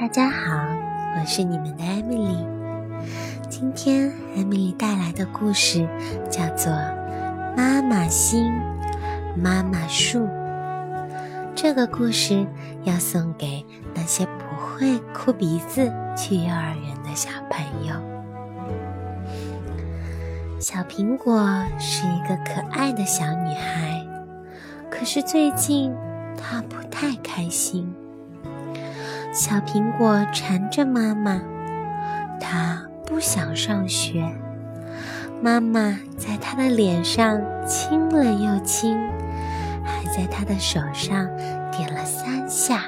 大家好，我是你们的艾米丽。今天艾米丽带来的故事叫做《妈妈心，妈妈树》。这个故事要送给那些不会哭鼻子去幼儿园的小朋友。小苹果是一个可爱的小女孩，可是最近她不太开心。小苹果缠着妈妈，她不想上学。妈妈在她的脸上亲了又亲，还在她的手上点了三下，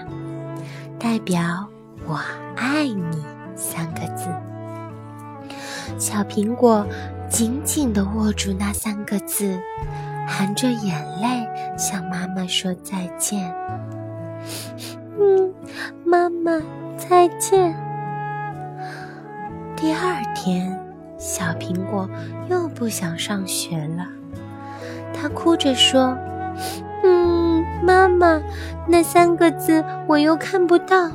代表“我爱你”三个字。小苹果紧紧地握住那三个字，含着眼泪向妈妈说再见。嗯，妈妈再见。第二天，小苹果又不想上学了，他哭着说：“嗯，妈妈，那三个字我又看不到，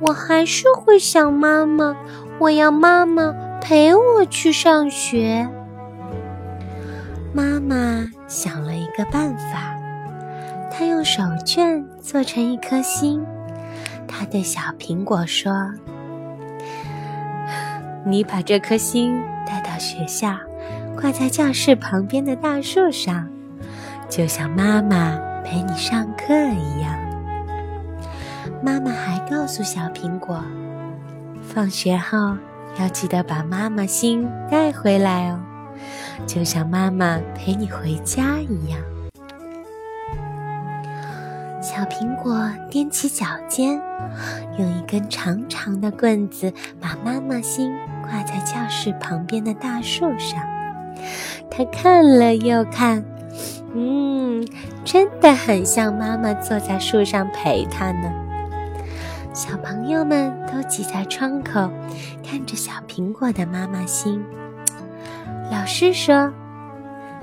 我还是会想妈妈，我要妈妈陪我去上学。”妈妈想了一个办法，她用手绢做成一颗心。他对小苹果说：“你把这颗心带到学校，挂在教室旁边的大树上，就像妈妈陪你上课一样。”妈妈还告诉小苹果：“放学后要记得把妈妈心带回来哦，就像妈妈陪你回家一样。”小苹果踮起脚尖，用一根长长的棍子把妈妈心挂在教室旁边的大树上。他看了又看，嗯，真的很像妈妈坐在树上陪他呢。小朋友们都挤在窗口，看着小苹果的妈妈心。老师说：“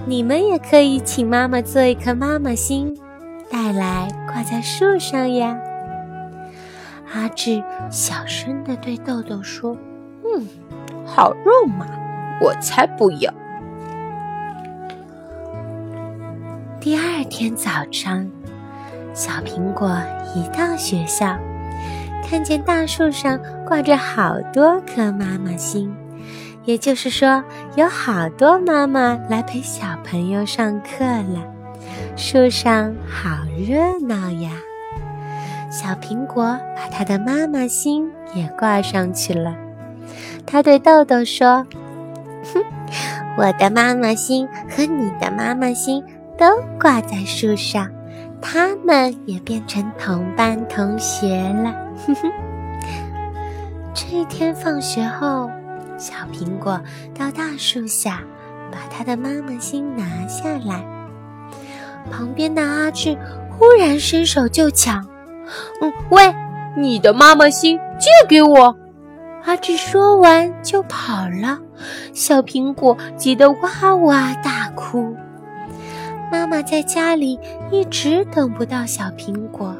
你们也可以请妈妈做一颗妈妈心。”带来挂在树上呀！阿志小声的对豆豆说：“嗯，好肉麻，我才不要。”第二天早上，小苹果一到学校，看见大树上挂着好多颗妈妈心，也就是说，有好多妈妈来陪小朋友上课了。树上好热闹呀！小苹果把它的妈妈心也挂上去了。他对豆豆说：“哼，我的妈妈心和你的妈妈心都挂在树上，他们也变成同班同学了。”哼哼。这一天放学后，小苹果到大树下，把他的妈妈心拿下来。旁边的阿志忽然伸手就抢，“嗯，喂，你的妈妈心借给我！”阿志说完就跑了。小苹果急得哇哇大哭。妈妈在家里一直等不到小苹果，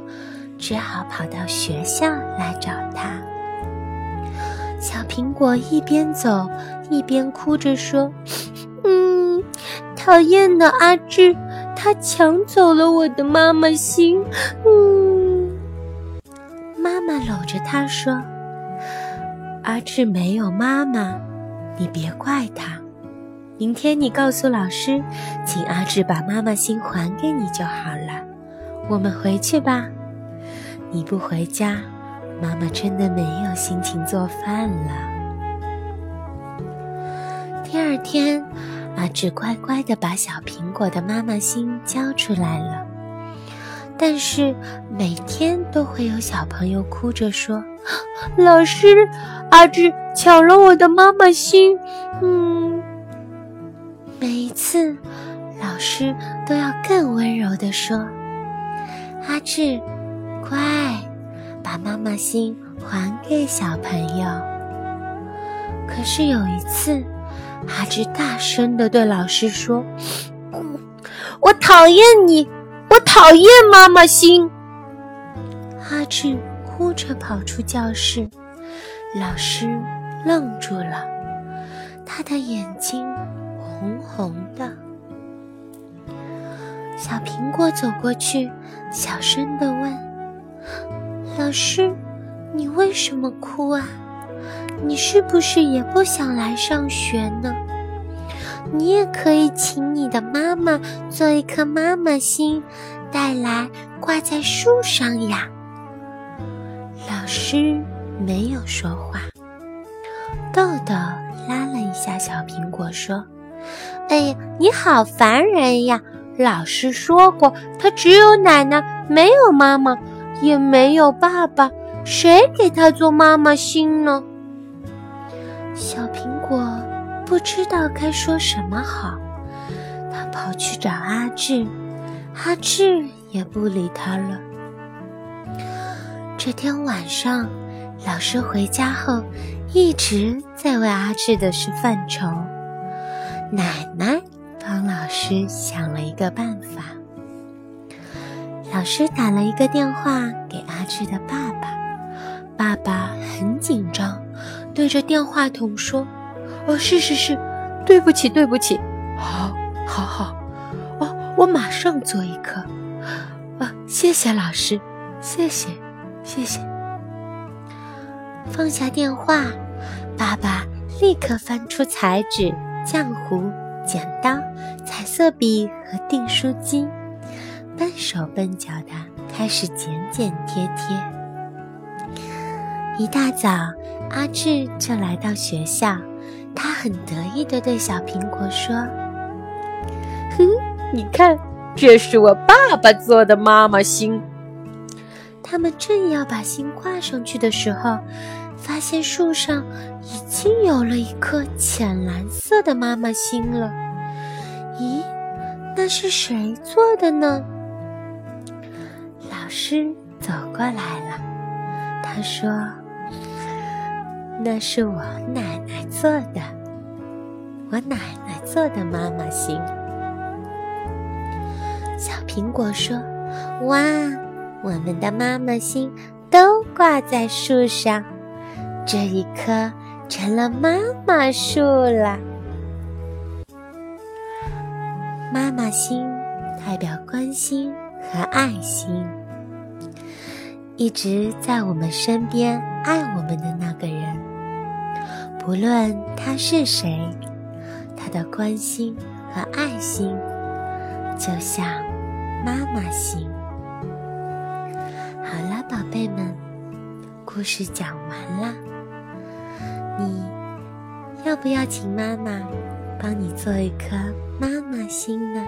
只好跑到学校来找他。小苹果一边走一边哭着说：“嗯，讨厌的阿志。”他抢走了我的妈妈心，嗯。妈妈搂着他说：“阿志没有妈妈，你别怪他。明天你告诉老师，请阿志把妈妈心还给你就好了。我们回去吧。你不回家，妈妈真的没有心情做饭了。”第二天。阿志乖乖地把小苹果的妈妈心交出来了，但是每天都会有小朋友哭着说：“老师，阿志抢了我的妈妈心。”嗯，每一次老师都要更温柔地说：“阿志，乖，把妈妈心还给小朋友。”可是有一次。阿志大声的对老师说：“我讨厌你，我讨厌妈妈心。”阿志哭着跑出教室。老师愣住了，他的眼睛红红的。小苹果走过去，小声的问：“老师，你为什么哭啊？你是不是也不想来上学呢？你也可以请你的妈妈做一颗妈妈心，带来挂在树上呀。”老师。没有说话，豆豆拉了一下小苹果，说：“哎呀，你好烦人呀！老师说过，他只有奶奶，没有妈妈，也没有爸爸，谁给他做妈妈心呢？”小苹果不知道该说什么好，他跑去找阿志，阿志也不理他了。这天晚上。老师回家后，一直在为阿志的事犯愁。奶奶帮老师想了一个办法。老师打了一个电话给阿志的爸爸，爸爸很紧张，对着电话筒说：“哦，是是是，对不起对不起，好，好好，哦，我马上做一颗。啊，谢谢老师，谢谢，谢谢。”放下电话，爸爸立刻翻出彩纸、浆糊、剪刀、彩色笔和订书机，笨手笨脚的开始剪剪贴贴。一大早，阿志就来到学校，他很得意地对小苹果说：“哼，你看，这是我爸爸做的妈妈星。”他们正要把心挂上去的时候。发现树上已经有了一颗浅蓝色的妈妈心了。咦，那是谁做的呢？老师走过来了，他说：“那是我奶奶做的，我奶奶做的妈妈心。”小苹果说：“哇，我们的妈妈心都挂在树上。”这一棵成了妈妈树了。妈妈心代表关心和爱心，一直在我们身边爱我们的那个人，不论他是谁，他的关心和爱心就像妈妈心。好了，宝贝们，故事讲完了。你要不要请妈妈帮你做一颗妈妈心呢？